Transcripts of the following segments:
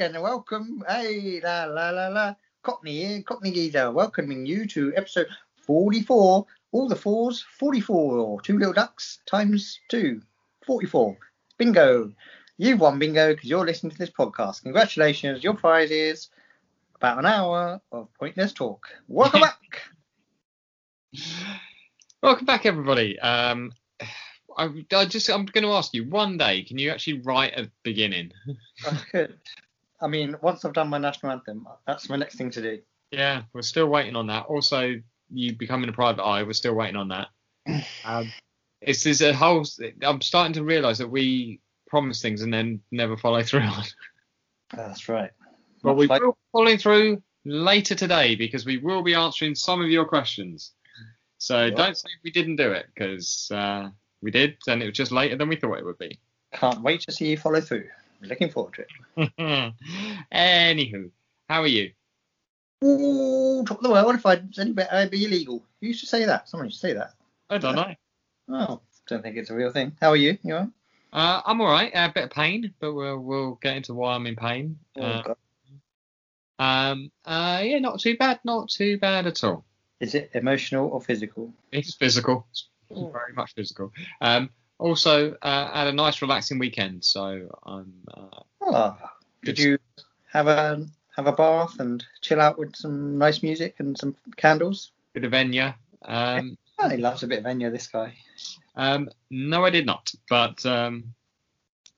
and welcome. Hey, la la la la. Cockney here, Cockney Geezer, welcoming you to episode 44. All the fours, 44. Two little ducks times two, 44. Bingo. You've won bingo because you're listening to this podcast. Congratulations. Your prize is about an hour of pointless talk. Welcome back. Welcome back, everybody. Um, I, I just I'm going to ask you one day, can you actually write a beginning? I could. I mean, once I've done my national anthem, that's my next thing to do. Yeah, we're still waiting on that. Also, you becoming a private eye, we're still waiting on that. Um, it's there's a whole. I'm starting to realise that we promise things and then never follow through on. That's right. But we Like- will follow through later today because we will be answering some of your questions. So Yeah. don't say we didn't do it because uh, we did, and it was just later than we thought it would be. Can't wait to see you follow through. Looking forward to it. Anywho, how are you? Ooh, top of the world. If I was any better, I'd be illegal. Who used to say that? Someone used to say that. I don't know. Oh, don't think it's a real thing. How are you? You alright? Uh, I'm all right. A bit of pain, but we'll we'll get into why I'm in pain. Oh, Uh, God. um, uh, yeah, not too bad. Not too bad at all. Is it emotional or physical? It's physical. It's Oh. very much physical. Um, also, uh, had a nice relaxing weekend, so I'm. Uh, Oh, did you have a have a bath and chill out with some nice music and some candles? bit of Enya. Um, Oh, he loves a bit of Enya, this guy. um, no, I did not. But um,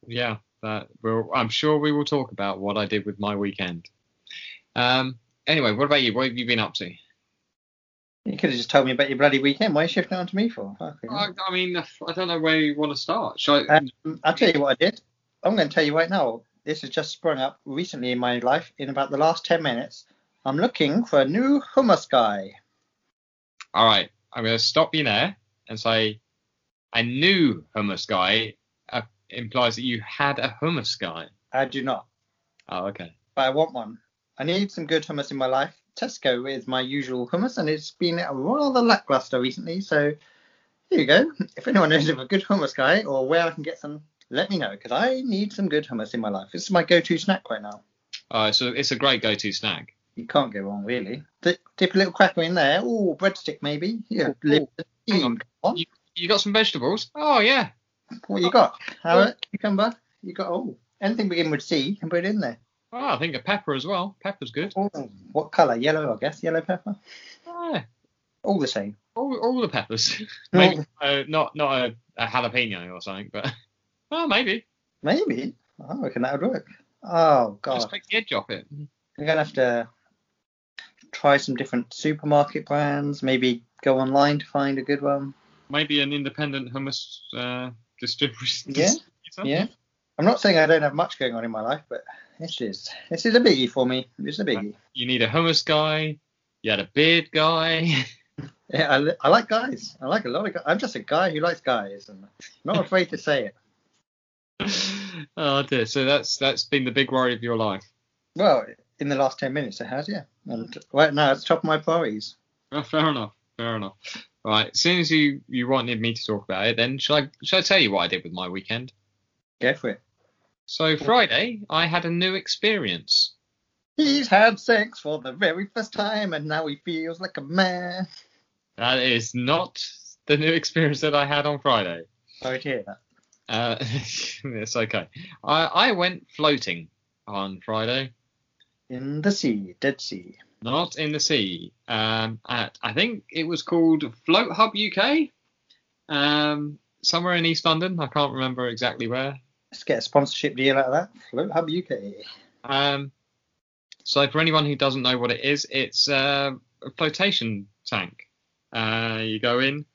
yeah, that we'll, I'm sure we will talk about what I did with my weekend. Um, anyway, what about you? What have you been up to? You could have just told me about your bloody weekend. Why are you shifting it on to me for? I, I mean, I don't know where you want to start. Shall I, Um, I'll tell you what I did. I'm going to tell you right now. This has just sprung up recently in my life. In about the last 10 minutes, I'm looking for a new hummus guy. all right, I'm going to stop you there and say a new hummus guy uh, implies that you had a hummus guy. I do not, Oh, okay. but I want one. I need some good hummus in my life. Tesco is my usual hummus, and it's been a rather lackluster recently. So here you go. If anyone knows of a good hummus guy or where I can get some, let me know because I need some good hummus in my life. This is my go-to snack right now. Uh, so it's a great go-to snack. You can't go wrong, really. Dip, dip a little cracker in there. Ooh, breadstick maybe. Yeah, Ooh, hang on. You, you got some vegetables? Oh yeah. What you got? Carrot, cucumber. You got oh, anything begin with C, you can put it in there. Oh, I think a pepper as well. Pepper's good. Oh, what colour? Yellow, I guess. Yellow pepper. Ah, All the same. all, all the peppers. maybe uh, not not a, a jalapeno or something, but oh maybe. Maybe. I reckon that would work. Oh god, Just take the edge off it. We're gonna have to try some different supermarket brands. Maybe go online to find a good one. Maybe an independent hummus uh, distributor. Yeah, Yeah. I'm not saying I don't have much going on in my life, but this is this is a biggie for me. This is a biggie. You need a hummus guy. You had a beard guy. Yeah, I, I like guys. I like a lot of guys. I'm just a guy who likes guys, and I'm not afraid to say it. oh dear. So that's that's been the big worry of your life. Well, in the last ten minutes, it has, yeah. And right now, it's top of my priorities. Oh, fair enough. Fair enough. Right. As soon as you you wanted me to talk about it, then shall I shall I tell you what I did with my weekend? Go for it. So Friday, I had a new experience. He's had sex for the very first time, and now he feels like a man. That is not the new experience that I had on Friday. Sorry to hear that. Uh, it's okay. I, I went floating on Friday, In the sea, Dead Sea. not in the sea. Um, at I think it was called Float Hub UK, um, somewhere in East London. I can't remember exactly where. Let's get a sponsorship deal out of that. Float Hub UK. Um, so for anyone who doesn't know what it is, it's uh, a flotation tank. Uh, you go in,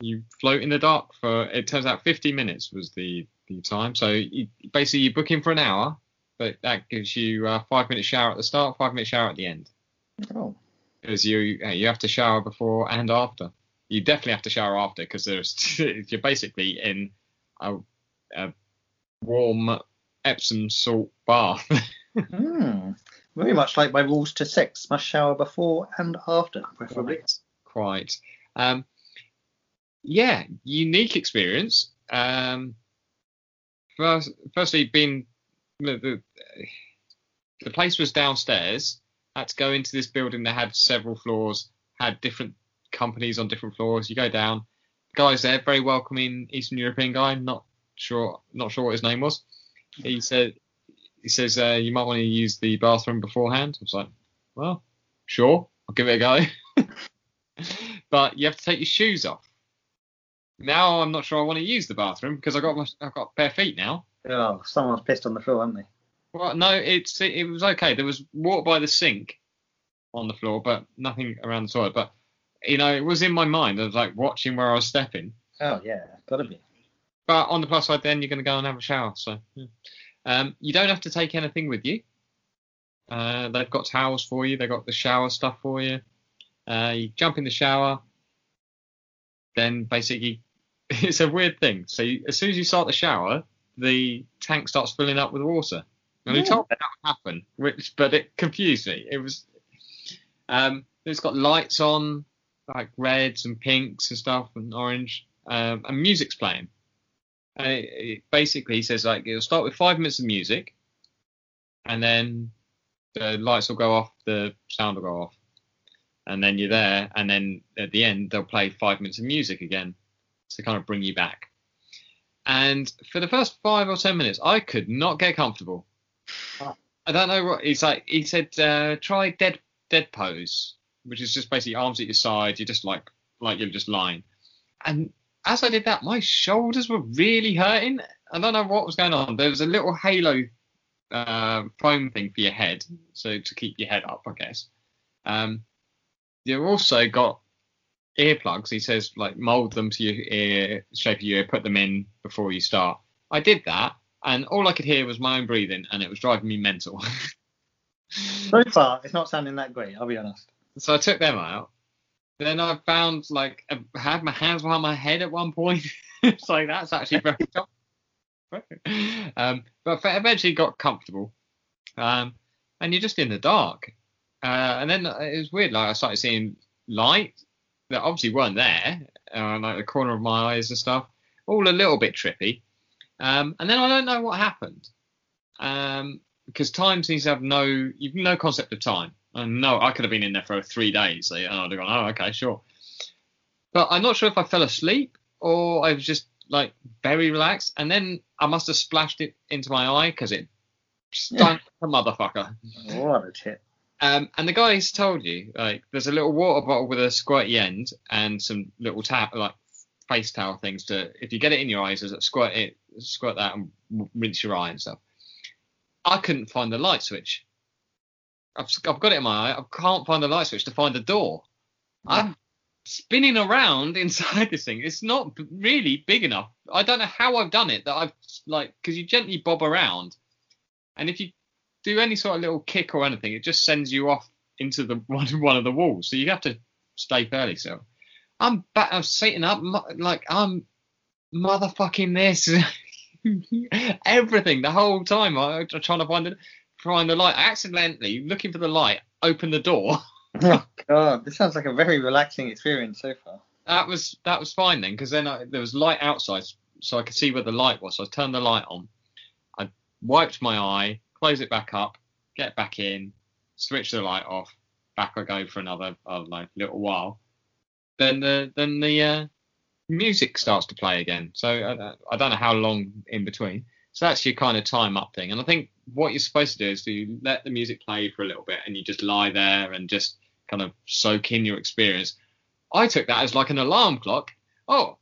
you float in the dark for it turns out 50 minutes was the, the time. So you, basically you book in for an hour, but that gives you a five minute shower at the start, five minute shower at the end. Oh, Because you you have to shower before and after. You definitely have to shower after because there's you're basically in a, a warm Epsom salt bath. hmm. Very much like my rules to sex. Must shower before and after, preferably. Quite. Quite. Um, yeah, unique experience. Um, first, firstly, being the, the the place was downstairs. Had to go into this building that had several floors, had different companies on different floors. You go down, guys there, very welcoming Eastern European guy. Not sure, not sure what his name was. He said, he says uh, you might want to use the bathroom beforehand. I was like, well, sure, I'll give it a go. but you have to take your shoes off. Now I'm not sure I want to use the bathroom because I got my, I've got bare feet now. Oh, someone's pissed on the floor, haven't they? Well, no, it's it, it was okay. There was water by the sink on the floor, but nothing around the toilet. But you know, it was in my mind. I was like watching where I was stepping. Oh yeah, gotta be. But on the plus side, then you're going to go and have a shower. So yeah. um, you don't have to take anything with you. Uh, they've got towels for you. They've got the shower stuff for you. Uh, you jump in the shower. Then basically, it's a weird thing. So you, as soon as you start the shower, the tank starts filling up with water. And we told me that would happen, which but it confused me. It was um, it's got lights on, like reds and pinks and stuff and orange, um, and music's playing. And it, it basically he says like it'll start with five minutes of music, and then the lights will go off, the sound will go off, and then you're there, and then at the end they'll play five minutes of music again to kind of bring you back. And for the first five or ten minutes, I could not get comfortable. I don't know what he's like. He said uh, try dead dead pose, which is just basically arms at your side. You're just like like you're just lying. And as I did that, my shoulders were really hurting. I don't know what was going on. There was a little halo uh, foam thing for your head, so to keep your head up, I guess. Um, you've also got earplugs. He says like mold them to your ear, shape of your ear, put them in before you start. I did that, and all I could hear was my own breathing, and it was driving me mental. So far, it's not sounding that great. I'll be honest. so I took them out. Then I found like I had my hands behind my head at one point. it's like that's actually very tough. um, but eventually got comfortable. Um, and you're just in the dark. Uh, and then it was weird. Like I started seeing light that obviously weren't there, uh, like the corner of my eyes and stuff. All a little bit trippy. Um, and then I don't know what happened. Um, because time seems to have no, you've no concept of time. And no, I could have been in there for three days. And I'd have gone, oh, okay, sure. But I'm not sure if I fell asleep or I was just like very relaxed. And then I must have splashed it into my eye because it stunk a motherfucker. What a tip. Um, and the guys told you, like, there's a little water bottle with a squirty end and some little tap, like face towel things to, if you get it in your eyes, a squirt it, squirt that and rinse your eye and stuff. I couldn't find the light switch. I've, I've got it in my eye. I can't find the light switch to find the door. I'm spinning around inside this thing. It's not really big enough. I don't know how I've done it. That I've like because you gently bob around, and if you do any sort of little kick or anything, it just sends you off into the one one of the walls. So you have to stay fairly still. I'm back. I'm sitting up like I'm motherfucking this. Everything the whole time. I, I'm trying to find it, find the light. Accidentally looking for the light, open the door. Oh god, this sounds like a very relaxing experience so far. That was that was fine then, because then I, there was light outside, so I could see where the light was. So I turned the light on. I wiped my eye, close it back up, get back in, switch the light off. Back I go for another I don't know, little while. Then the then the uh, music starts to play again. So I, I don't know how long in between. So that's your kind of time up thing. And I think what you're supposed to do is to let the music play for a little bit, and you just lie there and just kind of soak in your experience. I took that as like an alarm clock. Oh,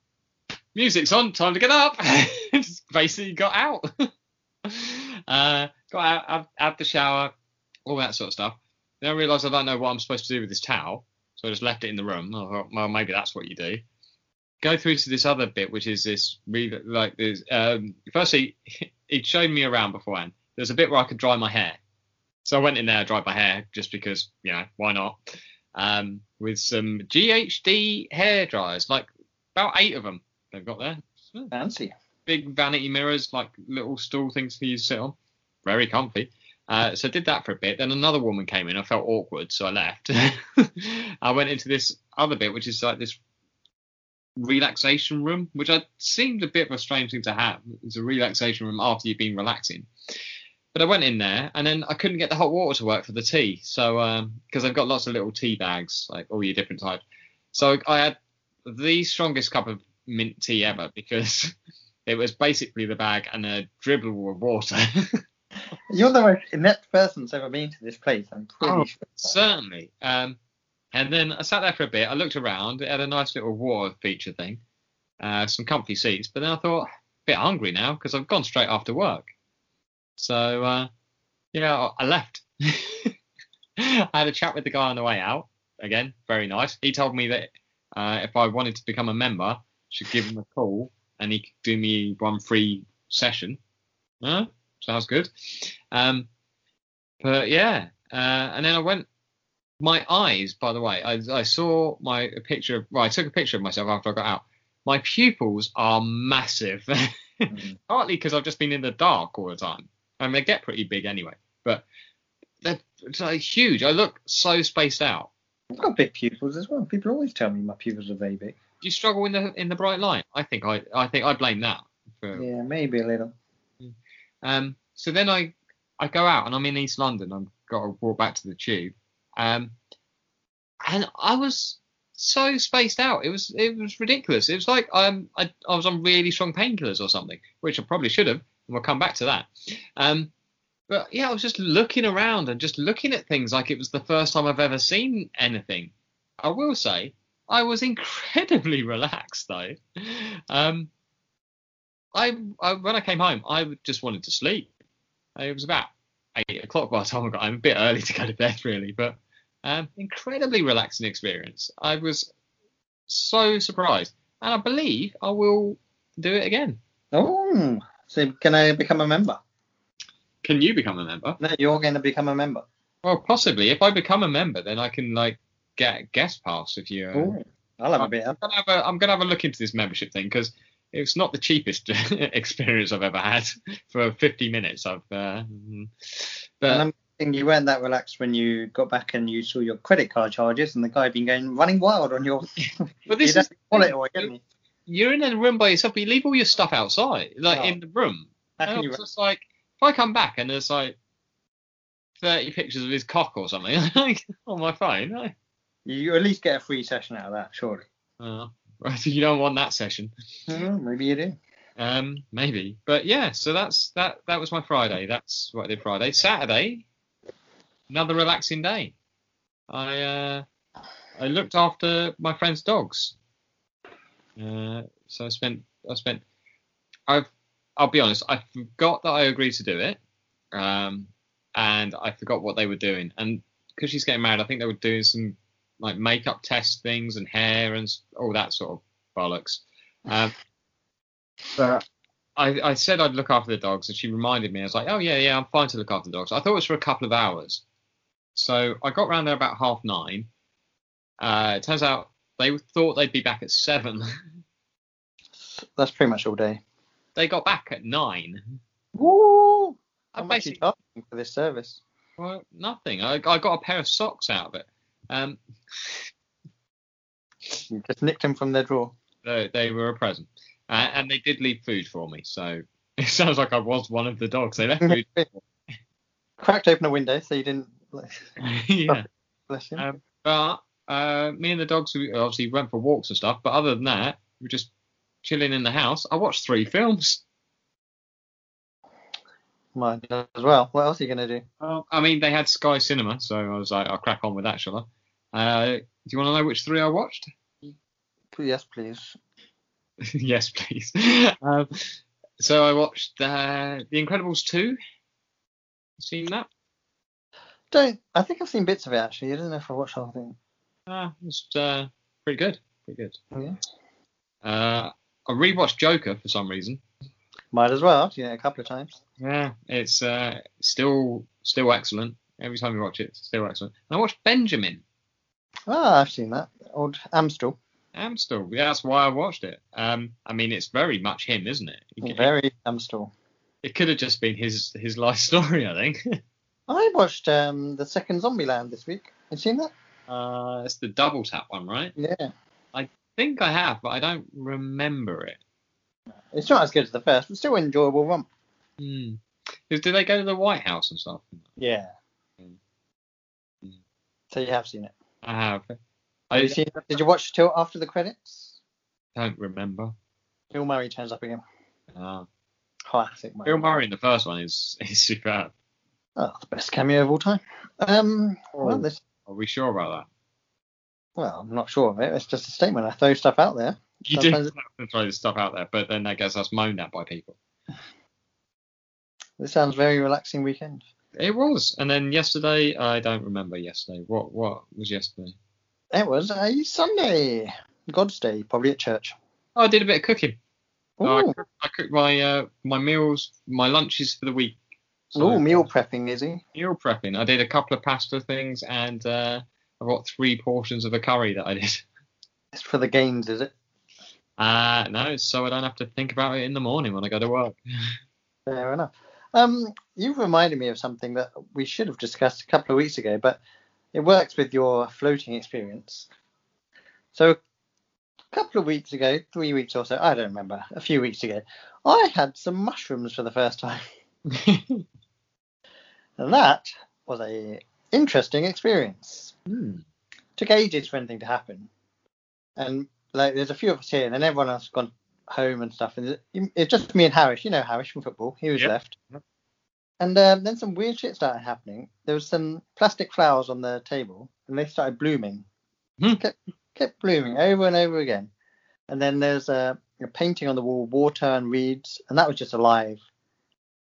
music's on, time to get up. Just basically got out. uh, got out, had, had the shower, all that sort of stuff. Then I realised I don't know what I'm supposed to do with this towel, so I just left it in the room. I thought, well, maybe that's what you do. Go through to this other bit, which is this re- like this. Um, firstly, he'd shown me around beforehand. There's a bit where I could dry my hair, so I went in there, dried my hair, just because, you know, why not? Um, with some GHD hair dryers, like about eight of them they've got there. Fancy. Big vanity mirrors, like little stool things for you to sit on. Very comfy. Uh, so I did that for a bit. Then another woman came in. I felt awkward, so I left. I went into this other bit, which is like this relaxation room, which I seemed a bit of a strange thing to have. It's a relaxation room after you've been relaxing. But I went in there and then I couldn't get the hot water to work for the tea. So because I've got lots of little tea bags, like all your different types. So I had the strongest cup of mint tea ever because it was basically the bag and a dribble of water. You're the most inept person that's ever been to this place. I'm pretty Oh, sure. Certainly. Um, and then I sat there for a bit. I looked around. It had a nice little water feature thing, uh, some comfy seats. But then I thought, a bit hungry now because I've gone straight after work. So uh, yeah, I left. I had a chat with the guy on the way out. Again, very nice. He told me that uh, if I wanted to become a member, I should give him a call and he could do me one free session. Huh? Sounds good. Um, but yeah, uh, and then I went. My eyes, by the way, I, I saw my a picture. Of, well, I took a picture of myself after I got out. My pupils are massive, Mm. partly because I've just been in the dark all the time. I mean, they get pretty big anyway, but they're, they're huge. I look so spaced out. I've got big pupils as well. People always tell me my pupils are very big. Do you struggle in the in the bright light? I think I I think I blame that. For, Yeah, maybe a little. Um, so then I I go out and I'm in East London. I've got to walk back to the tube. Um, and I was so spaced out. It was it was ridiculous. It was like um I, I was on really strong painkillers or something, which I probably should have. And we'll come back to that. Um, but yeah, I was just looking around and just looking at things like it was the first time I've ever seen anything. I will say I was incredibly relaxed though. Um, I, I when I came home, I just wanted to sleep. It was about eight o'clock by the time I got home. A bit early to go to bed, really, but um, incredibly relaxing experience. I was so surprised, and I believe I will do it again. Oh, so can I become a member? Can you become a member? No, you're going to become a member. Well, possibly. If I become a member, then I can like get a guest pass. If you, uh, Oh, I'll have a bit. I'm gonna have a, I'm gonna have a look into this membership thing because it's not the cheapest experience I've ever had for 50 minutes. I've, uh, And but I'm you weren't that relaxed when you got back and you saw your credit card charges and the guy had been going running wild on your. this is wallet away, you? you're in a room by yourself, but you leave all your stuff outside, like Oh. in the room. And can I was just like, if I come back and there's like 30 pictures of his cock or something on my phone, You at least get a free session out of that, surely. uh, you don't want that session. Oh, maybe you do. Um, maybe, but yeah. So that's that. That was my Friday. That's what I did Friday. Saturday, another relaxing day. I uh, I looked after my friend's dogs. Uh, so I spent I spent I've I'll be honest. I forgot that I agreed to do it. Um, and I forgot what they were doing. And because she's getting married, I think they were doing some like makeup test things and hair and all that sort of bollocks. Um, but I, I said I'd look after the dogs, and she reminded me. I was like, oh yeah, yeah, I'm fine to look after the dogs. I thought it was for a couple of hours. So I got round there about half nine. Uh, it turns out they thought they'd be back at seven. That's pretty much all day. they got back at nine. Woo! I How much you basically for this service? well, nothing. I, I got a pair of socks out of it. Um, You just nicked them from their drawer. they, they were a present, uh, and they did leave food for me. So it sounds like I was one of the dogs. They left food. Cracked open a window so you didn't. yeah. Bless you. Um, but uh, me and the dogs we obviously went for walks and stuff. But other than that, we were just chilling in the house. I watched three films. Mine as well. What else are you gonna do? Well, I mean, they had Sky Cinema, so I was like, I'll crack on with that, shall I? Uh, do you want to know which three I watched? Yes, please. yes, please. Um, so I watched uh, The Incredibles 2. Seen that? Don't. I think I've seen bits of it actually. I don't know if I watched the whole thing. Uh, it's uh, pretty good. Pretty good. Oh, yeah. Uh, I rewatched Joker for some reason. Might as well. It a couple of times. Yeah, it's uh, still still excellent. Every time you watch it, it's still excellent. And I watched Benjamin. Ah, I've seen that. Old Amstell. Amstell. Yeah, that's why I watched it. Um, I mean, it's very much him, isn't it? It, Very Amstell. it could have just been his his life story, I think. I watched um the second Zombieland this week. Have you seen that? uh, it's the double tap one, right? Yeah. I think I have, but I don't remember it. It's not as good as the first, but still an enjoyable romp. Hmm. Did they go to the White House and stuff? Yeah. Mm. Mm. So you have seen it. I have. Have I you seen, did you watch till after the credits? don't remember. Bill Murray turns up again. Ah. Classic. Bill Murray in the first one is is superb. Oh, the best cameo of all time. Um, well, Oh. this, Are we sure about that? well, I'm not sure of it. It's just a statement. I throw stuff out there. You Sometimes- do throw this stuff out there, but then that gets us moaned at by people. This sounds very relaxing weekend. It was, and then yesterday, I don't remember yesterday. What what was yesterday? It was a Sunday, God's Day, probably at church. Oh, I did a bit of cooking. Oh, I, cooked, I cooked my uh, my meals, my lunches for the week. So, Ooh, meal prepping, is he? meal prepping. I did a couple of pasta things, and uh, I've got three portions of a curry that I did. It's for the gains, is it? Uh, no, so I don't have to think about it in the morning when I go to work. Fair enough. Um, you've reminded me of something that we should have discussed a couple of weeks ago, but it works with your floating experience. So, a couple of weeks ago, three weeks or so, I don't remember, a few weeks ago, I had some mushrooms for the first time, and that was a interesting experience. Hmm. Took ages for anything to happen, and like there's a few of us here, and then everyone else has gone home and stuff, and it's just me and Harris. You know Harris from football. He was Yep. left. And um, then some weird shit started happening. There was some plastic flowers on the table, and they started blooming. Hmm. Kept, kept blooming over and over again. And then there's a, a painting on the wall, water and reeds, and that was just alive.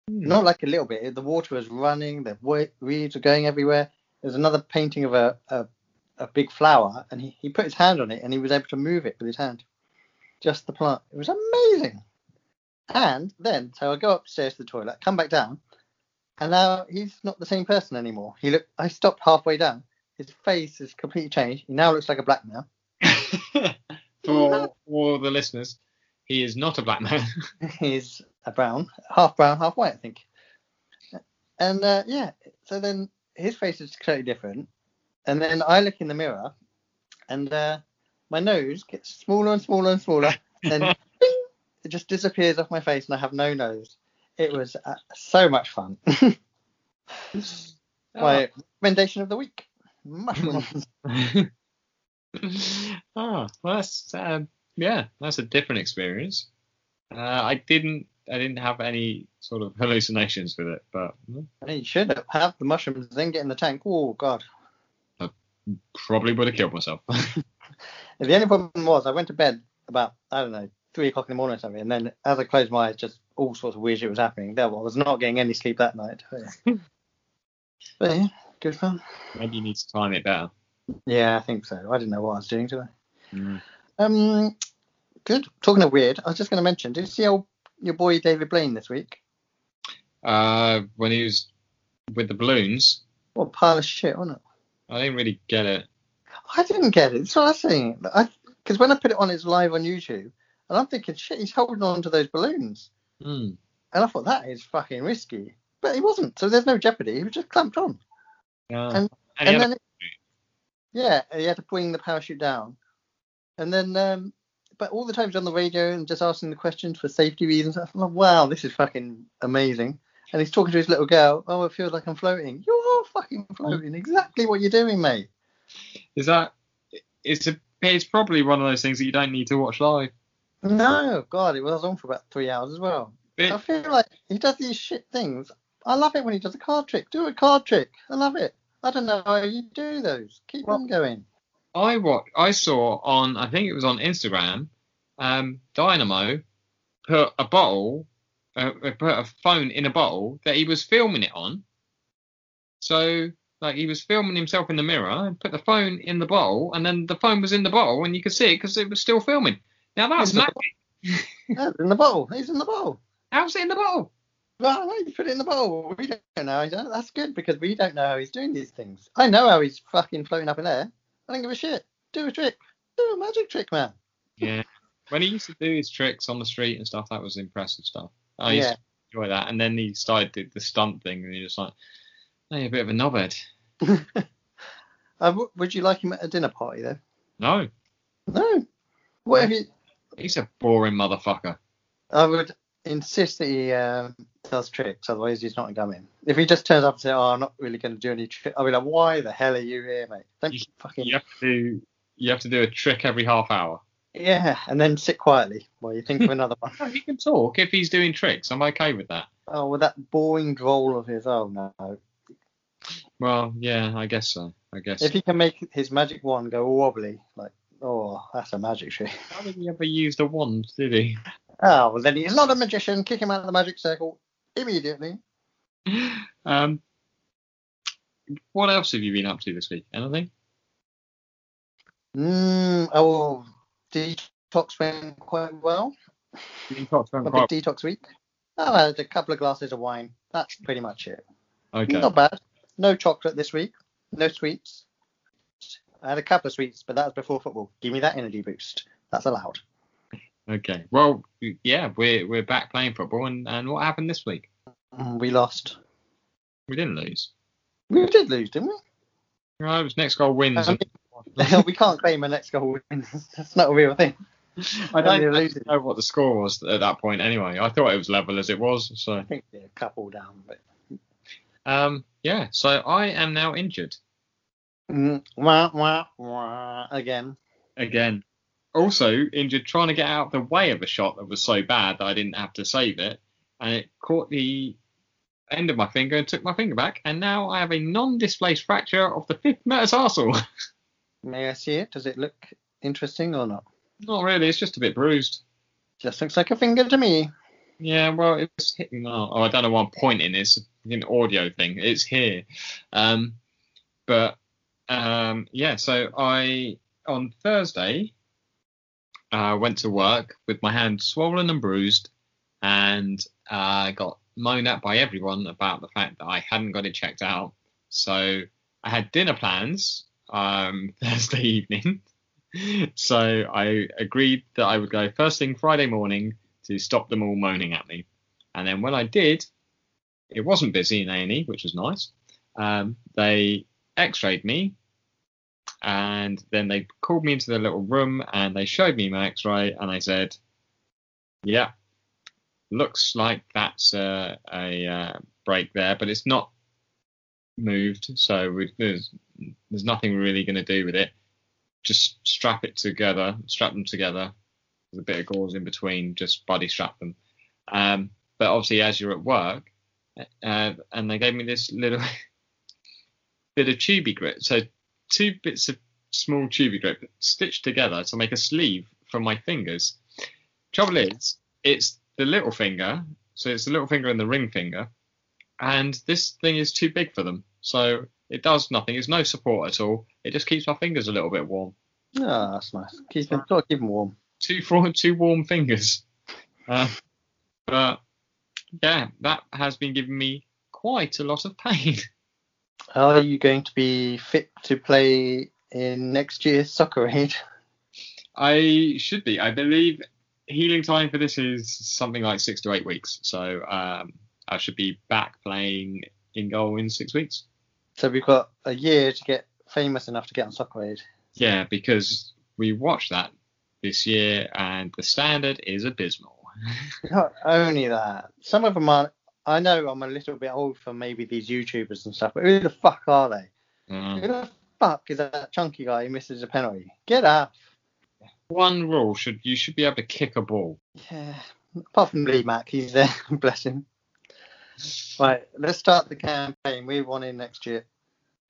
Not like a little bit. The water was running. The reeds were going everywhere. There's another painting of a, a, a big flower, and he, he put his hand on it, and he was able to move it with his hand. Just the plant. It was amazing. And then, so I go upstairs to the toilet, come back down, and now he's not the same person anymore. He looked. I stopped halfway down. His face has completely changed. He now looks like a black man. for for the listeners, he is not a black man. He's a brown, half brown, half white, I think. And uh, yeah, so then his face is totally different. And then I look in the mirror, and uh, my nose gets smaller and smaller and smaller. And then bing, it just disappears off my face, and I have no nose. It was uh, so much fun. my recommendation of the week: mushrooms. oh, well, that's um, yeah, that's a different experience. Uh, I didn't I didn't have any sort of hallucinations with it, but you should have have the mushrooms, then get in the tank. Oh God. I probably would have killed myself. The only problem was I went to bed about I don't know three o'clock in the morning or something, and then as I closed my eyes, just all sorts of weird shit was happening. There I was not getting any sleep that night. But yeah, but yeah good fun. Maybe you need to time it better. Yeah, I think so. I didn't know what I was doing today. Mm. Um, good. Talking of weird, I was just going to mention. Did you see old, your boy David Blaine this week? Uh, when he was with the balloons, What a pile of shit, wasn't it? I didn't really get it. I didn't get it. That's what I was saying. Because when I put it on, it's live on YouTube, and I'm thinking, shit, he's holding on to those balloons. Mm. And I thought that is fucking risky. But he wasn't. So there's no jeopardy. He was just clamped on. Yeah. And- And he and had then, it, yeah, he had to bring the parachute down. And then, um, but all the times on the radio and just asking the questions for safety reasons, I thought, wow, this is fucking amazing. And he's talking to his little girl. Oh, it feels like I'm floating. You are fucking mm. floating. Exactly what you're doing, mate. Is that? It's a. It's probably one of those things that you don't need to watch live. No, God, it was on for about three hours as well. It- I feel like he does these shit things. I love it when he does a card trick. Do a card trick. I love it. I don't know how you do those. Keep Well- them going. I what I saw on I think it was on Instagram. Um, Dynamo put a bottle, uh, put a phone in a bottle that he was filming it on. So like he was filming himself in the mirror and put the phone in the bottle, and then the phone was in the bottle, and you could see it because it was still filming. Now that's magic. Yeah, in the bowl. He's in the bowl. How's it in the bottle? Well, you put it in the bowl. We don't know. how he's done it. That's good because we don't know how he's doing these things. I know how he's fucking floating up in air. I don't give a shit. Do a trick. Do a magic trick, man. Yeah. When he used to do his tricks on the street and stuff, that was impressive stuff. I used Yeah. to enjoy that. And then he started the, the stunt thing, and you're just like, hey, a bit of a knobhead. Uh, w- would you like him at a dinner party though? No. No. What if he? He's a boring motherfucker. I would insist that he um, does tricks, otherwise he's not to. If he just turns up and says, "Oh, I'm not really going to do any tricks," I'll be like, "Why the hell are you here, mate? Don't You- fucking You have to do you have to do a trick every half hour. yeah." And then sit quietly while you think of another one. No, he can talk if he's doing tricks. I'm okay with that. Oh, with that boring droll of his. Oh no! Well, yeah, I guess so. I guess. If he can make his magic wand go wobbly, like, oh, that's a magic trick. How did he ever use the wand? Did he? Oh, well then he's not a magician. Kick him out of the magic circle immediately. Um. What else have you been up to this week? Anything? Mm, oh, detox went quite well. Detox went A quite- big detox week. I had a couple of glasses of wine. That's pretty much it. Okay. Not bad. No chocolate this week. No sweets. I had a couple of sweets, but that was before football. Give me that energy boost. That's allowed. Okay. Well, yeah, we're we're back playing football, and and what happened this week? Mm, We lost. We didn't lose. We did lose, didn't we? Right, it was next goal wins. I mean, we can't claim a next goal win. That's not a real thing. I don't losing. know what the score was at that point. Anyway, I thought it was level as it was. So, I think they're a couple down, but um, yeah. So I am now injured mm, wah, wah, wah, again. again. Also injured trying to get out the way of a shot that was so bad that I didn't have to save it, and it caught the end of my finger and took my finger back, and now I have a non-displaced fracture of the fifth metatarsal. May I see it? Does it look interesting or not? Not really. It's just a bit bruised. Just looks like a finger to me. Yeah, well, it was hitting. Oh, oh, I don't know why I'm pointing. It's an audio thing. It's here. Um, but um, yeah, so I on Thursday uh, went to work with my hand swollen and bruised, and uh, got moaned at by everyone about the fact that I hadn't got it checked out. So I had dinner plans um, Thursday evening. so I agreed that I would go first thing Friday morning to stop them all moaning at me. And then when I did, it wasn't busy in A&E, which was nice. Um, they X-rayed me, and then they called me into the little room and they showed me my X-ray and I said, "Yeah, looks like that's a, a uh, break there, but it's not moved, so we, there's there's nothing really going to do with it. Just strap it together, strap them together. There's a bit of gauze in between, just body strap them. Um, but obviously, as you're at work, uh, and they gave me this little bit of Tubigrip. so two bits of small Tubigrip stitched together to make a sleeve for my fingers. Trouble is, it's the little finger, so it's the little finger and the ring finger, and this thing is too big for them. So it does nothing. It's no support at all. It just keeps my fingers a little bit warm. Oh, that's nice. Keep them, got to keep them warm. Two for two warm fingers. Uh, but yeah, that has been giving me quite a lot of pain. Are you going to be fit to play in next year's soccer aid? I should be. I believe healing time for this is something like six to eight weeks. So um, I should be back playing in goal in six weeks. So we've got a year to get famous enough to get on soccer aid. Yeah, because we watched that this year and the standard is abysmal. Not only that, some of them are. I know I'm a little bit old for maybe these YouTubers and stuff, but who the fuck are they? Uh, Who the fuck is that chunky guy who misses a penalty? Get up. one rule should you should be able to kick a ball. Yeah. Apart from Lee Mack, he's there. Bless him. Right, let's start the campaign. We want in next year,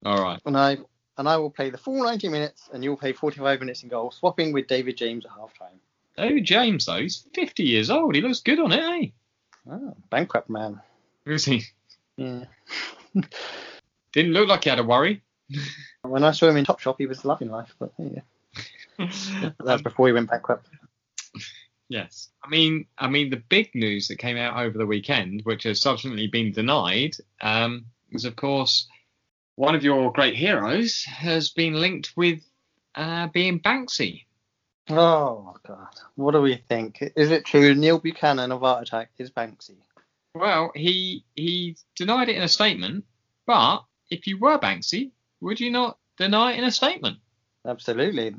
All right. and I and I will play the full 90 minutes, and you'll play 45 minutes in goal, swapping with David James at half time. Oh, James though, he's 50 years old. He looks good on it, eh? Oh, bankrupt man. Is he? Yeah. Didn't look like he had a worry. When I saw him in Topshop, he was loving life, but yeah, that's before he went bankrupt. Yes. I mean, I mean, the big news that came out over the weekend, which has subsequently been denied, um, is of course one of your great heroes has been linked with uh, being Banksy. Oh God, what do we think? Is it true Neil Buchanan of Art Attack is Banksy? Well, he he denied it in a statement, but if you were Banksy, would you not deny it in a statement? Absolutely.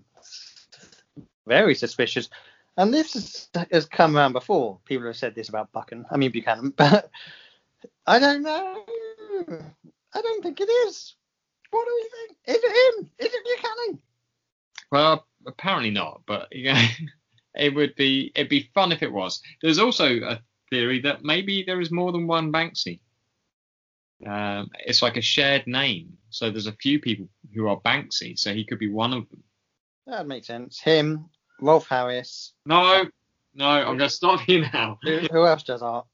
very suspicious. And this is, has come around before. People have said this about Buchan. I mean Buchanan, but I don't know. I don't think it is. What do you think? Is it him? Is it Buchanan? Well, apparently not, but yeah, it would be it'd be fun if it was. There's also a theory that maybe there is more than one Banksy. Um, it's like a shared name, so there's a few people who are Banksy, so he could be one of them. That makes sense. Him, Rolf Harris. No, no, I'm going to stop you now. Who, who else does art?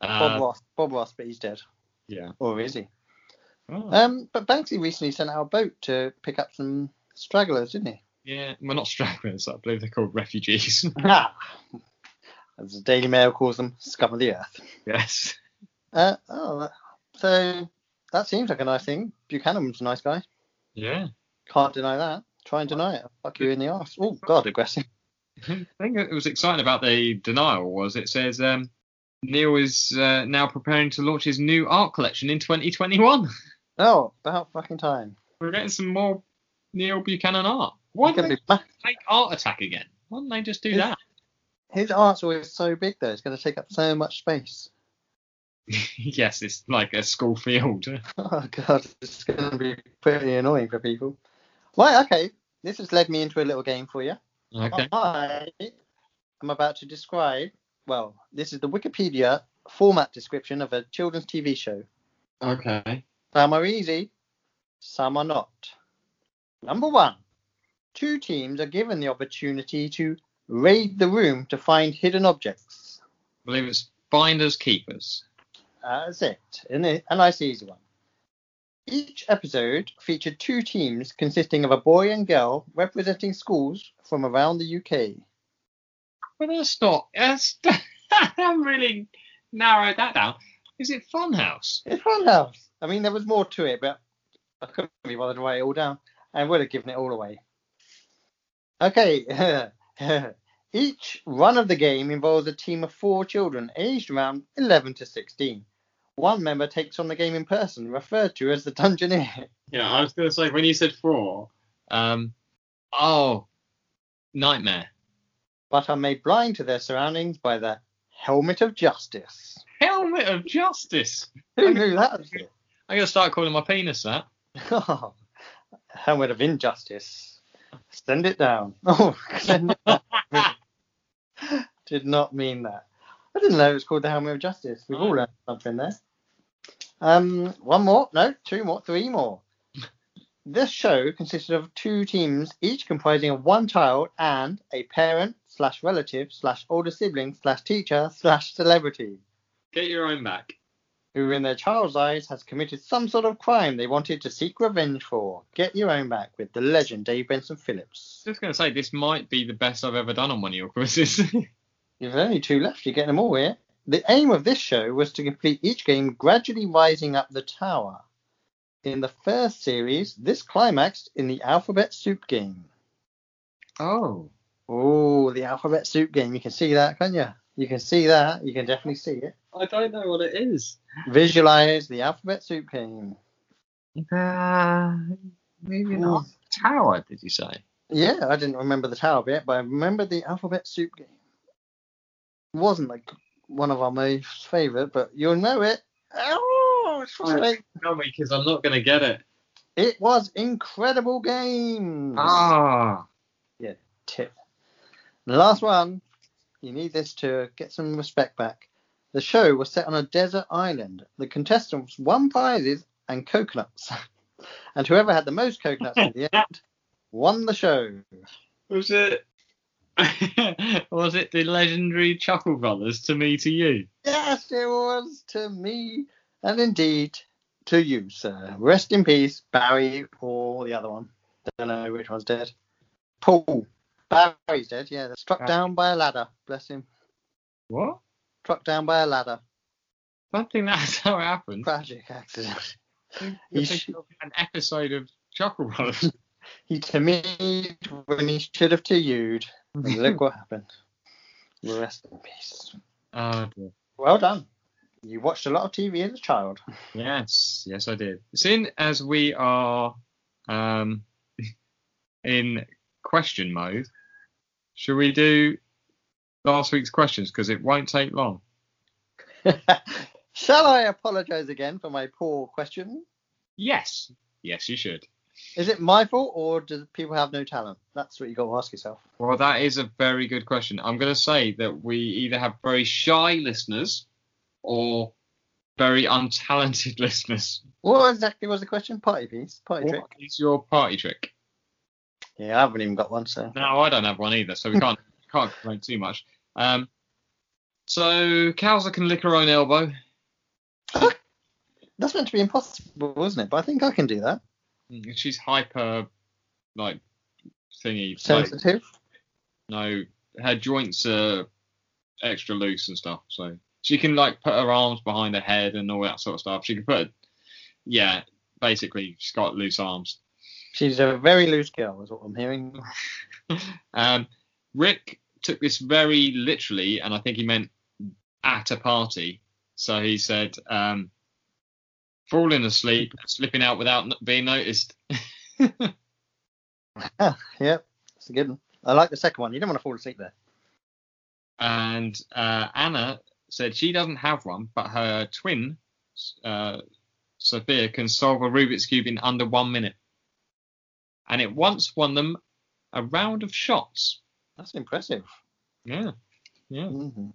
Bob Uh, Ross. Bob Ross, but he's dead. yeah. Or is he? Oh, Um, but Banksy recently sent out a boat to pick up some stragglers, didn't he? yeah. Well, not stragglers. I believe they're called refugees. Ah, as the Daily Mail calls them, scum of the earth. yes. Uh, oh, so that seems like a nice thing. Buchanan's a nice guy. Yeah. Can't deny that. Try and deny it. Fuck you in the arse. Oh, God, aggressive. I think it was exciting about the denial was it says um, Neil is uh, now preparing to launch his new art collection in 2021. Oh, about fucking time. We're getting some more Neil Buchanan art. Why don't they ma- make Art Attack again? Why don't they just do It's- that? His art's always so big, though. It's going to take up so much space. yes, it's like a school field. Oh god, it's going to be pretty annoying for people. Right, okay. This has led me into a little game for you. Okay. I am about to describe. Well, this is the Wikipedia format description of a children's TV show. Okay. Some are easy, some are not. Number one, two teams are given the opportunity to raid the room to find hidden objects. I believe it's Finders Keepers. That's it. And a a nice easy one. Each episode featured two teams consisting of a boy and girl representing schools from around the UK. But that's not. That's, I'm really narrowed that down. Is it Funhouse? It's Funhouse. I mean, there was more to it, but I couldn't be bothered to write it all down. I would have given it all away. Okay. Each run of the game involves a team of four children aged around 11 to 16. One member takes on the game in person, referred to as the Dungeoneer. Yeah, I was going to say when you said four. Um. Oh, Knightmare. but are made blind to their surroundings by the Helmet of Justice. Helmet of Justice. Who knew that? I'm going to start calling my penis that. Oh, Helmet of Injustice. Send it down. Oh, send it down. Did not mean that. I didn't know it was called the Helmet of Justice. We've all learned something there. Um, one more, no, two more, three more. This show consisted of two teams, each comprising of one child and a parent slash relative slash older sibling slash teacher slash celebrity. Get your own back. who in their child's eyes has committed some sort of crime they wanted to seek revenge for. Get your own back with the legend Dave Benson Phillips. Just going to say this might be the best I've ever done on one of your quizzes. You've only two left, you're getting them all here. The aim of this show was to complete each game gradually rising up the tower. In the first series, this climaxed in the alphabet soup game. oh. Oh, the alphabet soup game. You can see that, can you? You can see that. You can definitely see it. I don't know what it is. Visualize the alphabet soup game. Uh, maybe not. Tower, did you say? Yeah, I didn't remember the tower bit, but I remember the alphabet soup game. Wasn't like one of our most favourite, but you'll know it. Oh, it's frustrating. Tell me, because I'm not going to get it. It was incredible game. Ah. Yeah, tip. The last one, you need this to get some respect back. The show was set on a desert island. The contestants won prizes and coconuts, and whoever had the most coconuts at the end won the show. Was it? was it the legendary Chuckle Brothers to me to you? Yes, it was to me, and indeed to you, sir. Rest in peace, Barry, or the other one. Don't know which one's dead. Paul. Barry's dead, yeah. Struck down by a ladder. Bless him. What? Struck down by a ladder. I don't think that's how it happened. Tragic accident. He thinking an episode of Chuckle Brothers. He to me when he should have to you'd. And look what happened. Rest in peace. oh, dear. Well done. You watched a lot of TV as a child. Yes, yes, I did. Seeing as we are um, in question mode, Should we do last week's questions because it won't take long? Shall I apologise again for my poor question? Yes. Yes, you should. Is it my fault or do people have no talent? That's what you got to ask yourself. Well, that is a very good question. I'm going to say that we either have very shy listeners or very untalented listeners. What exactly was the question? Party piece, party What trick. is your party trick? Yeah, I haven't even got one, so. No, I don't have one either, so we can't can't complain too much. Um, so Cowser can lick her own elbow. That's meant to be impossible, wasn't it? But I think I can do that. She's hyper, like thingy. Like, Sensitive. no, her joints are extra loose and stuff, so she can like put her arms behind her head and all that sort of stuff. She can put, yeah, basically she's got loose arms. She's a very loose girl, is what I'm hearing. um, Rick took this very literally, and I think he meant at a party. So he said, um, falling asleep, slipping out without being noticed. yep, it's a good one. I like the second one. You don't want to fall asleep there. and uh, Anna said she doesn't have one, but her twin, uh, Sophia, can solve a Rubik's Cube in under one minute. And it once won them a round of shots. That's impressive. Yeah. Yeah. Mm-hmm.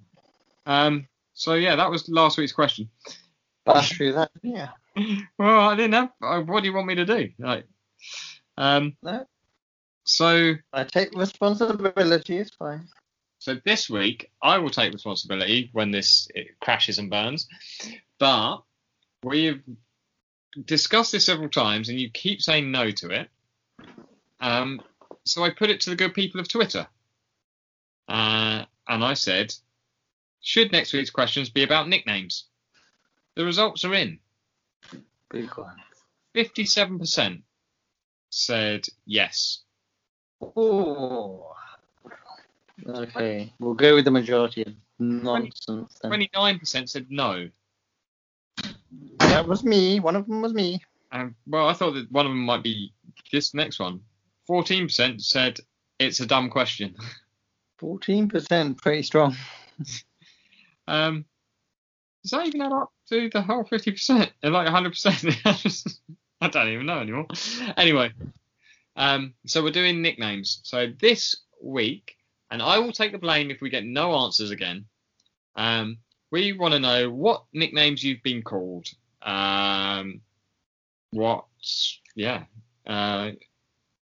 Um, so, yeah, that was last week's question. That's true. That yeah. well, I didn't have. uh, What do you want me to do? Like, um, No, so I take responsibility. It's fine. so this week I will take responsibility when this it crashes and burns, but we've discussed this several times and you keep saying no to it. Um, so I put it to the good people of Twitter, uh, and I said, should next week's questions be about nicknames? The results are in. Big one. 57% said yes. Oh. Okay, we'll go with the majority of nonsense. Then. 29% said no. That was me. One of them was me. Um, well, I thought that one of them might be this next one. 14% said it's a dumb question. Fourteen percent, pretty strong. Um, does that even add up to the whole 50%? And like 100%? I don't even know anymore. Anyway, um, so we're doing nicknames. So this week, and I will take the blame if we get no answers again. Um, we want to know what nicknames you've been called. Um, what, yeah. Uh,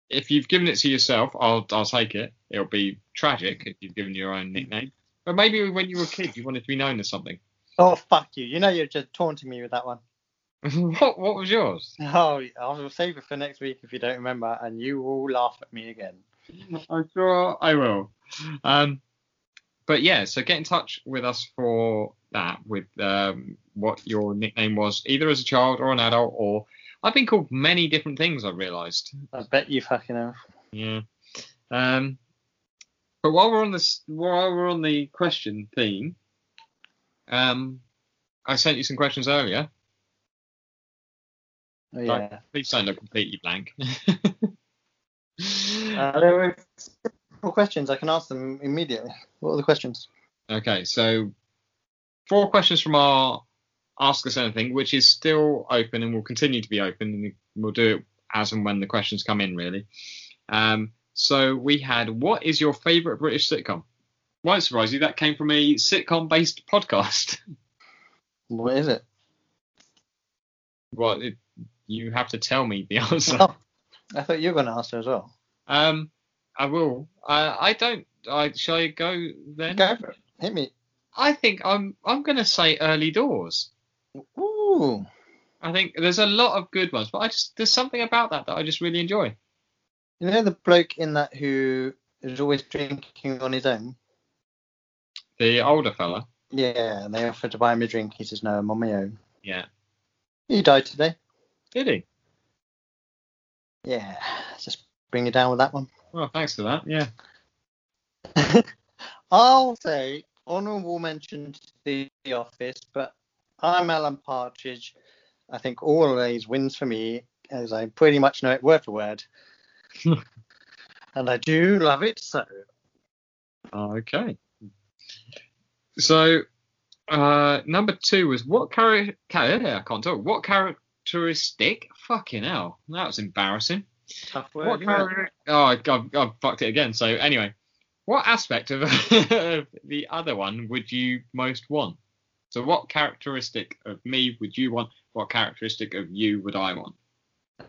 if you've given it to yourself, I'll I'll take it. It'll be tragic if you've given your own nickname. But maybe when you were a kid, you wanted to be known as something. Oh fuck you! You know you're just taunting me with that one. what what was yours? Oh, I will save it for next week if you don't remember, and you will laugh at me again. I'm sure I will. Um, but yeah, so get in touch with us for that, with um, what your nickname was, either as a child or an adult, or I've been called many different things. I've realised. I bet you fucking have. Yeah. Um, but while we're on this, while we're on the question theme, um, I sent you some questions earlier. Oh, yeah. Please don't look completely blank. Uh, there were simple questions. I can ask them immediately. What are the questions? Okay, so four questions from our Ask Us Anything, which is still open and will continue to be open, and we'll do it as and when the questions come in, really. Um, so we had, what is your favourite British sitcom? Won't surprise you, that came from a sitcom-based podcast. What is it? well, it, you have to tell me the answer. Oh, I thought you were going to answer as well. Um, I will. I I don't. I shall I go then? Go for it. Hit me. I think I'm I'm gonna say early doors. Ooh. I think there's a lot of good ones, but I just there's something about that that I just really enjoy. You know the bloke in that who is always drinking on his own? The older fella. Yeah, and they offered to buy him a drink. He says, no, I'm on my own. Yeah. He died today. Did he? Yeah, just bring it down with that one. Well, thanks for that. Yeah. I'll say honourable mention to the, the Office, but I'm Alan Partridge. I think always wins for me, as I pretty much know it word for word. and I do love it so. Okay. So, uh, number two was what char- I can't talk. What characteristic? Fucking hell, that was embarrassing. Tough word. What isn't it? char- oh, I, I've, I've fucked it again. So anyway, what aspect of, of the other one would you most want? So what characteristic of me would you want? What characteristic of you would I want?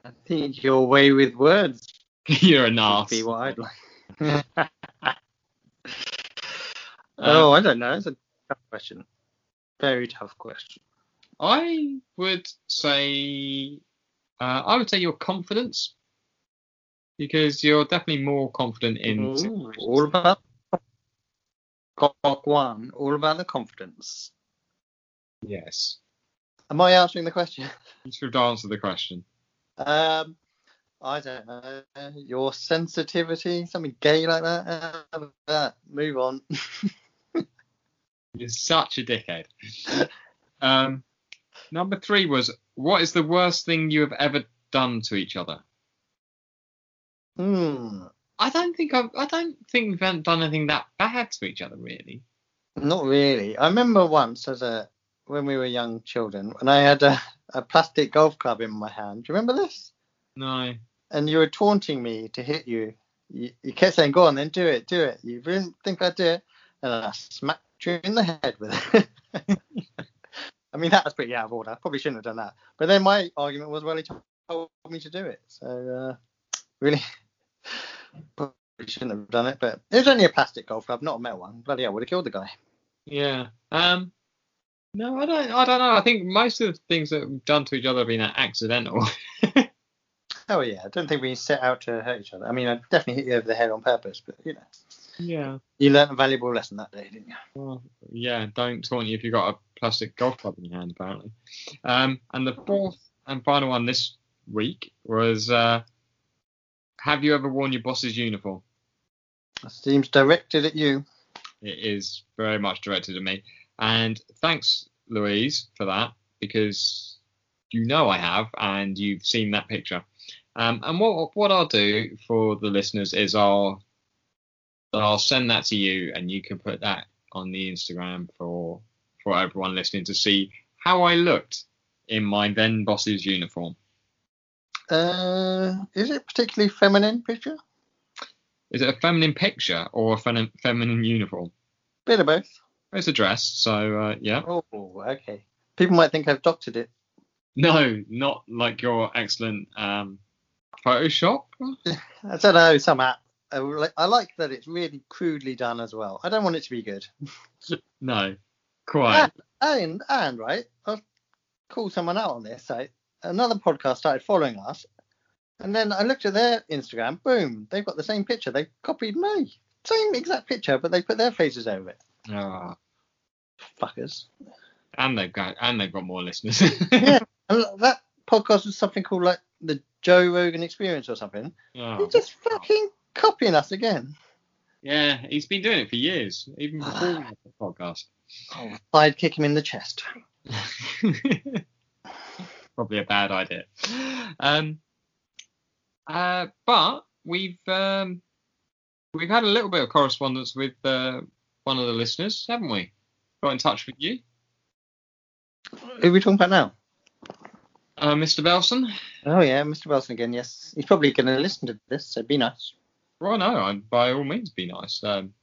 I think your way with words You're a would narc. be what I'd like. oh, I don't know. It's a tough question. Very tough question. I would say, uh, I would say your confidence, because you're definitely more confident in. Ooh, all about cock one. All about the confidence. Yes, Am I answering the question? you should answer the question. Um, I don't know. Your sensitivity, something gay like that. Uh, that. Move on. You're such a dickhead. um, number three was what is the worst thing you have ever done to each other? hmm. I don't think I've, I don't think we've done anything that bad to each other really. Not really. I remember once as a when we were young children, and I had a, a plastic golf club in my hand. Do you remember this? No. And you were taunting me to hit you. You, you kept saying, "Go on, then do it, do it." You didn't think I'd do it, and I smacked in the head with it. I mean, that was pretty out of order. Probably shouldn't have done that. But then my argument was, well, he told me to do it, so uh, really, probably shouldn't have done it. But it was only a plastic golf club, not a metal one. Bloody hell, would have killed the guy. Yeah. Um. No, I don't. I don't know. I think most of the things that we've done to each other have been accidental. Oh yeah, I don't think we set out to hurt each other. I mean, I definitely hit you over the head on purpose, but you know, yeah. you learnt a valuable lesson that day, didn't you? Well, yeah. Don't taunt you if you've got a plastic golf club in your hand, apparently. Um. And the fourth and final one this week was uh, have you ever worn your boss's uniform? Seems directed at you. It is very much directed at me. And thanks, Louise, for that, because you know I have, and you've seen that picture. Um, and what what I'll do for the listeners is I'll I'll send that to you, and you can put that on the Instagram for for everyone listening to see how I looked in my then boss's uniform. Uh, is it particularly feminine picture? Is it a feminine picture or a fem- feminine uniform? Bit of both. It's a dress, so uh, yeah. Oh, okay. People might think I've doctored it. No, not like your excellent um, Photoshop. I don't know, some app. I I like that it's really crudely done as well. I don't want it to be good. No, quite. And and right, I'll call someone out on this. So another podcast started following us, and then I looked at their Instagram. Boom, they've got the same picture. They copied me, same exact picture, but they put their faces over it. Ah, Fuckers. and they've got and they've got more listeners. Yeah, and that podcast was something called like the Joe Rogan Experience or something. Oh. He's just fucking copying us again. Yeah, he's been doing it for years, even before we had the podcast. Oh, I'd kick him in the chest. Probably a bad idea. Um, uh, but we've um, we've had a little bit of correspondence with uh, one of the listeners, haven't we? Got in touch with you, Who are we talking about now? uh, Mr. Belson. Oh yeah, Mr. Wilson again. Yes, he's probably going to listen to this, so be nice. Well, no, I, by all means, be nice. Um,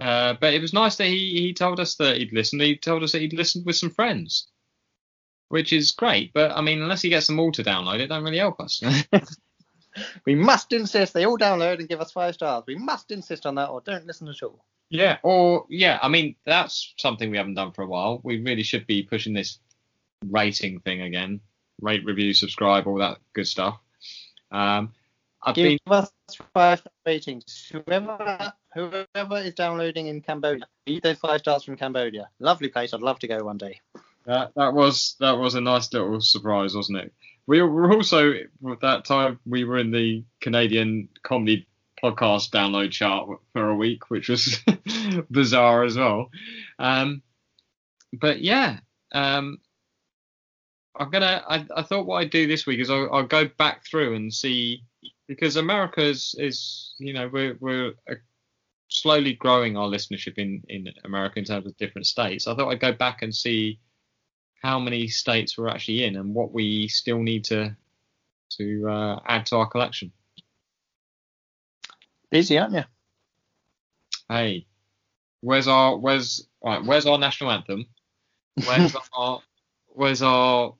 uh, but it was nice that he, he told us that he'd listened. He told us that he'd listened with some friends, which is great. But I mean, unless he gets them all to download, it don't really help us. We must insist they all download and give us five stars. We must insist on that, or don't listen at all. yeah, or yeah, I mean, that's something we haven't done for a while. We really should be pushing this rating thing again. Rate, review, subscribe, all that good stuff. Um, I've Give been us five ratings. Whoever whoever is downloading in Cambodia, leave those five stars from Cambodia. Lovely place. I'd love to go one day. That that was that was a nice little surprise, wasn't it? We were also at that time we were in the Canadian comedy podcast download chart for a week, which was bizarre as well. Um, but yeah, um, I'm gonna. I, I thought what I'd do this week is I'll, I'll go back through and see because America is you know we're we're slowly growing our listenership in in America in terms of different states. I thought I'd go back and see how many states we're actually in and what we still need to to uh, add to our collection. Busy, aren't you? Hey, where's our where's right, where's our national anthem? Where's our where's our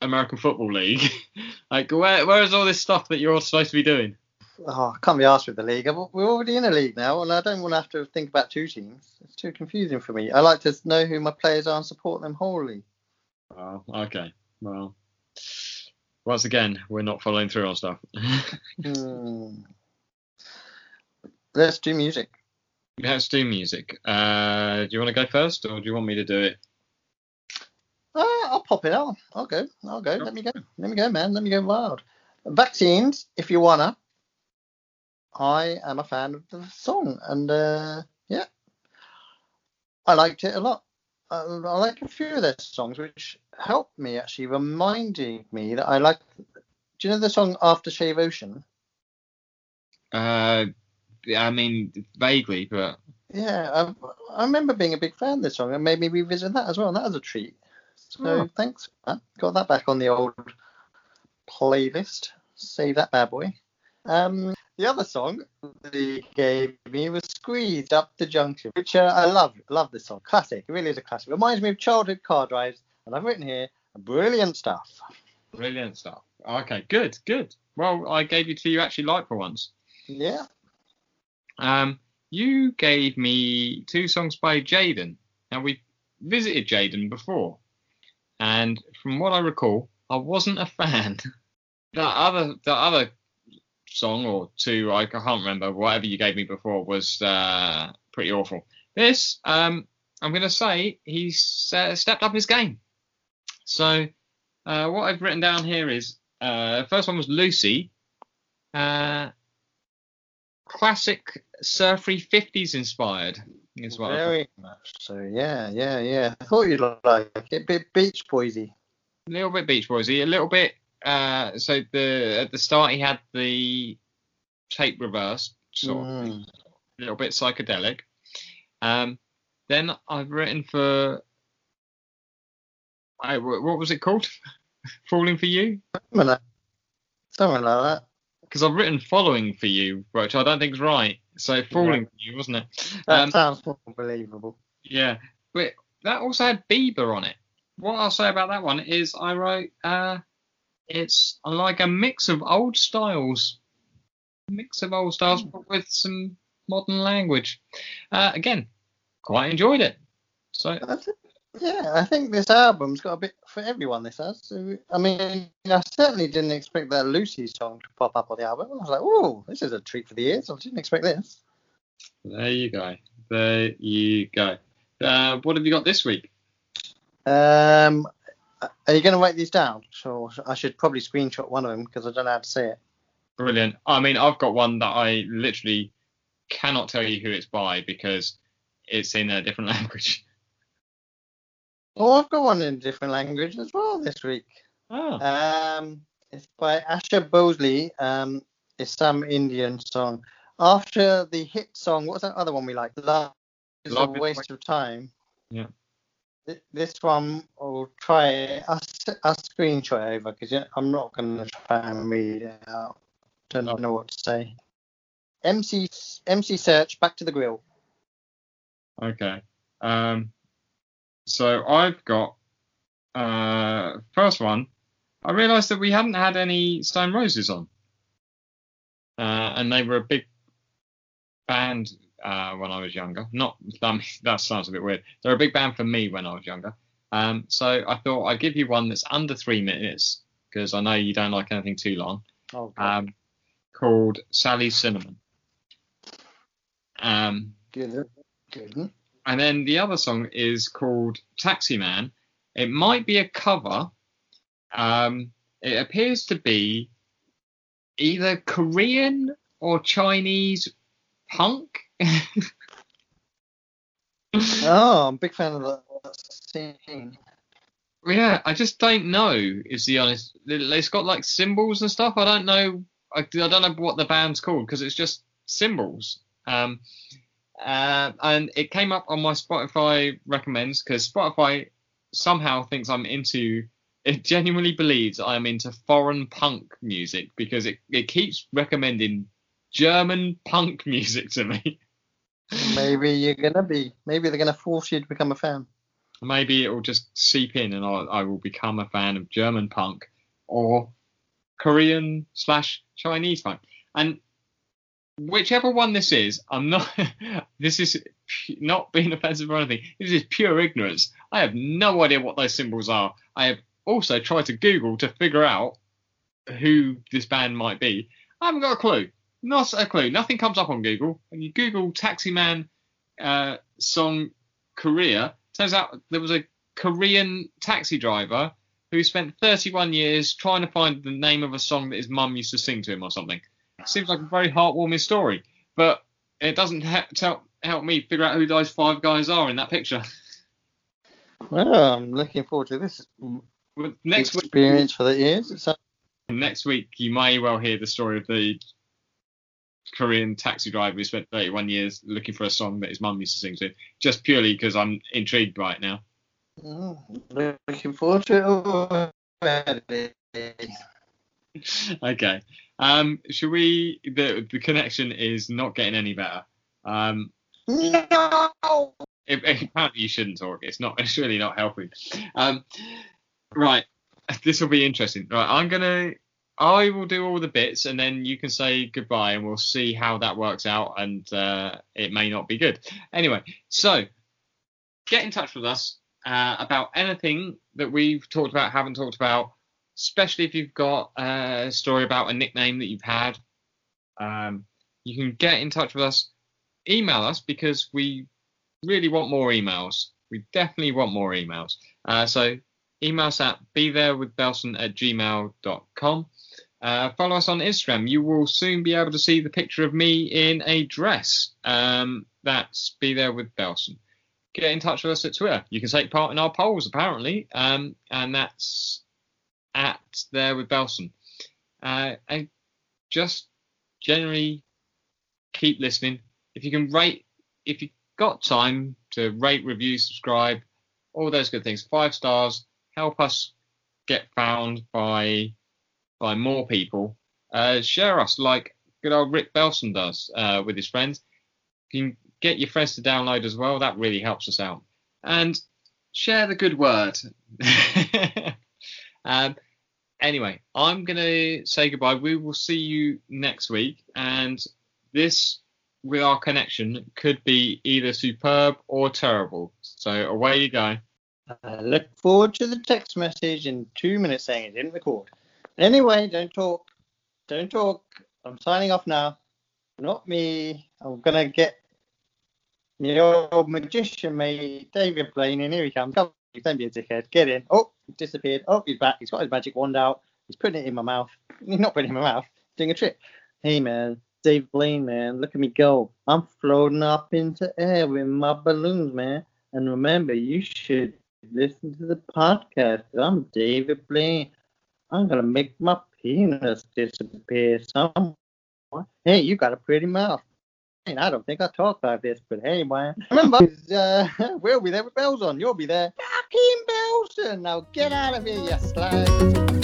American Football League? like where where is all this stuff that you're all supposed to be doing? Oh, I can't be asked with the league. We're already in a league now, and I don't want to have to think about two teams. It's too confusing for me. I like to know who my players are and support them wholly. Oh, okay. Well, once again, we're not following through on stuff. hmm. Let's do music. Let's do music. Uh, do you want to go first, or do you want me to do it? Uh, I'll pop it out. I'll go. I'll go. Let me go. Let me go, man. Let me go wild. Vaccines, if you wanna. I am a fan of the song, and uh, yeah, I liked it a lot. I, I like a few of their songs, which helped me actually, reminding me that I like. Do you know the song Aftershave Ocean? Uh, I mean vaguely, but yeah, I, I remember being a big fan of this song, and made me revisit that as well. And that was a treat. So oh. thanks. Got that back on the old playlist. Save that bad boy. Um, the other song that he gave me was Squeeze's Up the Junction, which uh, I love. Love this song. Classic. It really is a classic. Reminds me of childhood car drives. And I've written here, brilliant stuff. Brilliant stuff. Okay, good, good. Well, I gave you two you actually like for once. Yeah. Um, you gave me two songs by Jaden. Now we visited Jaden before, and from what I recall, I wasn't a fan. the other, the other song or two, I can't remember. Whatever you gave me before was uh, pretty awful. This, um, I'm going to say, he's uh, stepped up his game. So uh, what I've written down here is uh, first one was Lucy, uh, classic surfery 50s inspired. Is what Very much so. Yeah, yeah, yeah. I thought you'd like it. A bit Beach Boysy. A little bit Beach Boysy. A little bit uh, so the at the start he had the tape reversed, sort mm. of a little bit psychedelic. Um, then I've written for I, what was it called? Falling for you? Something like, something like that. Because I've written following for you, which I don't think is right. So falling yeah. for you, wasn't it? That um, sounds more believable. Yeah, but that also had Bieber on it. What I'll say about that one is I wrote uh, it's like a mix of old styles, mix of old styles, but with some modern language. Uh, again, quite enjoyed it. So. that's think, yeah, I think this album's got a bit for everyone. This has. I mean, I certainly didn't expect that Lucy song to pop up on the album. I was like, oh, this is a treat for the ears. I didn't expect this. There you go. There you go. Uh, what have you got this week? Um, are you going to write these down? So I should probably screenshot one of them because I don't know how to say it. Brilliant. I mean, I've got one that I literally cannot tell you who it's by because it's in a different language. Oh, I've got one in a different language as well this week. Oh. Um, it's by Asha Bhosle. Um, it's some Indian song. After the hit song, what's that other one we like? Love is Love a waste is of time. Yeah this one I'll try. I'll, I'll screenshot it over because I'm not going to try and read it out. Don't know what to say. MC MC Serch back to the grill. Okay. Um. So I've got uh first one. I realised that we hadn't had any Stone Roses on, uh, and they were a big band uh, when I was younger. Not that, that sounds a bit weird. They're a big band for me when I was younger. Um, so I thought I'd give you one that's under three minutes because I know you don't like anything too long. Oh, um, called Sally Cinnamon. Um, good. Good. And then the other song is called Taxi Man. It might be a cover. Um, it appears to be either Korean or Chinese punk oh, I'm a big fan of that scene. Yeah, I just don't know. Is the honest? It's got like symbols and stuff. I don't know. I, I don't know what the band's called because it's just symbols. Um, Uh, and it came up on my Spotify recommends because Spotify somehow thinks I'm into. It genuinely believes I'm into foreign punk music because it, it keeps recommending German punk music to me. Maybe you're gonna be. Maybe they're gonna force you to become a fan. Maybe it will just seep in and I'll, I will become a fan of German punk or Korean slash Chinese punk. And whichever one this is, I'm not. this is not being offensive or anything. This is pure ignorance. I have no idea what those symbols are. I have also tried to Google to figure out who this band might be. I haven't got a clue. Not a clue. Nothing comes up on Google. When you Google Taxi Man uh, song Korea, turns out there was a Korean taxi driver who spent 31 years trying to find the name of a song that his mum used to sing to him or something. Seems like a very heartwarming story, but it doesn't ha- tell, help me figure out who those five guys are in that picture. Well, I'm looking forward to this But next week, experience for the ears. It's next week you may well hear the story of the Korean taxi driver who spent 31 years looking for a song that his mum used to sing to, just purely because I'm intrigued by it now. Mm, looking forward to it. okay. Um, should we? The the connection is not getting any better. Um, No. it, apparently you shouldn't talk. It's not. It's really not helping. Um, right. This will be interesting. Right. I'm gonna. I will do all the bits, and then you can say goodbye, and we'll see how that works out. And uh, it may not be good. Anyway, so get in touch with us uh, about anything that we've talked about, haven't talked about, especially if you've got a story about a nickname that you've had. Um, you can get in touch with us, email us because we really want more emails. We definitely want more emails. Uh, so email us at be there with Belson at gmail.com. Uh, follow us on Instagram. You will soon be able to see the picture of me in a dress. Um, that's be there with Belson. Get in touch with us at Twitter. You can take part in our polls apparently, um, and that's at there with Belson. Uh, and just generally keep listening. If you can rate, if you've got time to rate, review, subscribe, all those good things, five stars, help us get found by by more people. Uh, share us like good old Rick Belson does uh, with his friends. You can get your friends to download as well. That really helps us out. And share the good word. um, anyway, I'm going to say goodbye. We will see you next week. And this, with our connection, could be either superb or terrible. So away you go. I look forward to the text message in two minutes saying it didn't record. Anyway, don't talk. Don't talk. I'm signing off now. Not me. I'm gonna get the old magician mate, David Blaine, and here he comes. Come, don't be a dickhead. Get in. Oh, disappeared. Oh, he's back. He's got his magic wand out. He's putting it in my mouth. He's not putting it in my mouth. Doing a trick. Hey man, Dave Blaine, man, look at me go. I'm floating up into air with my balloons, man. And remember, you should listen to the podcast. I'm David Blaine. I'm gonna make my penis disappear somewhere. Hey, you got a pretty mouth. I don't think I talk like this, but hey, man. Remember, uh, we'll be there with bells on. You'll be there. Fucking Belson. Now get out of here, you slag.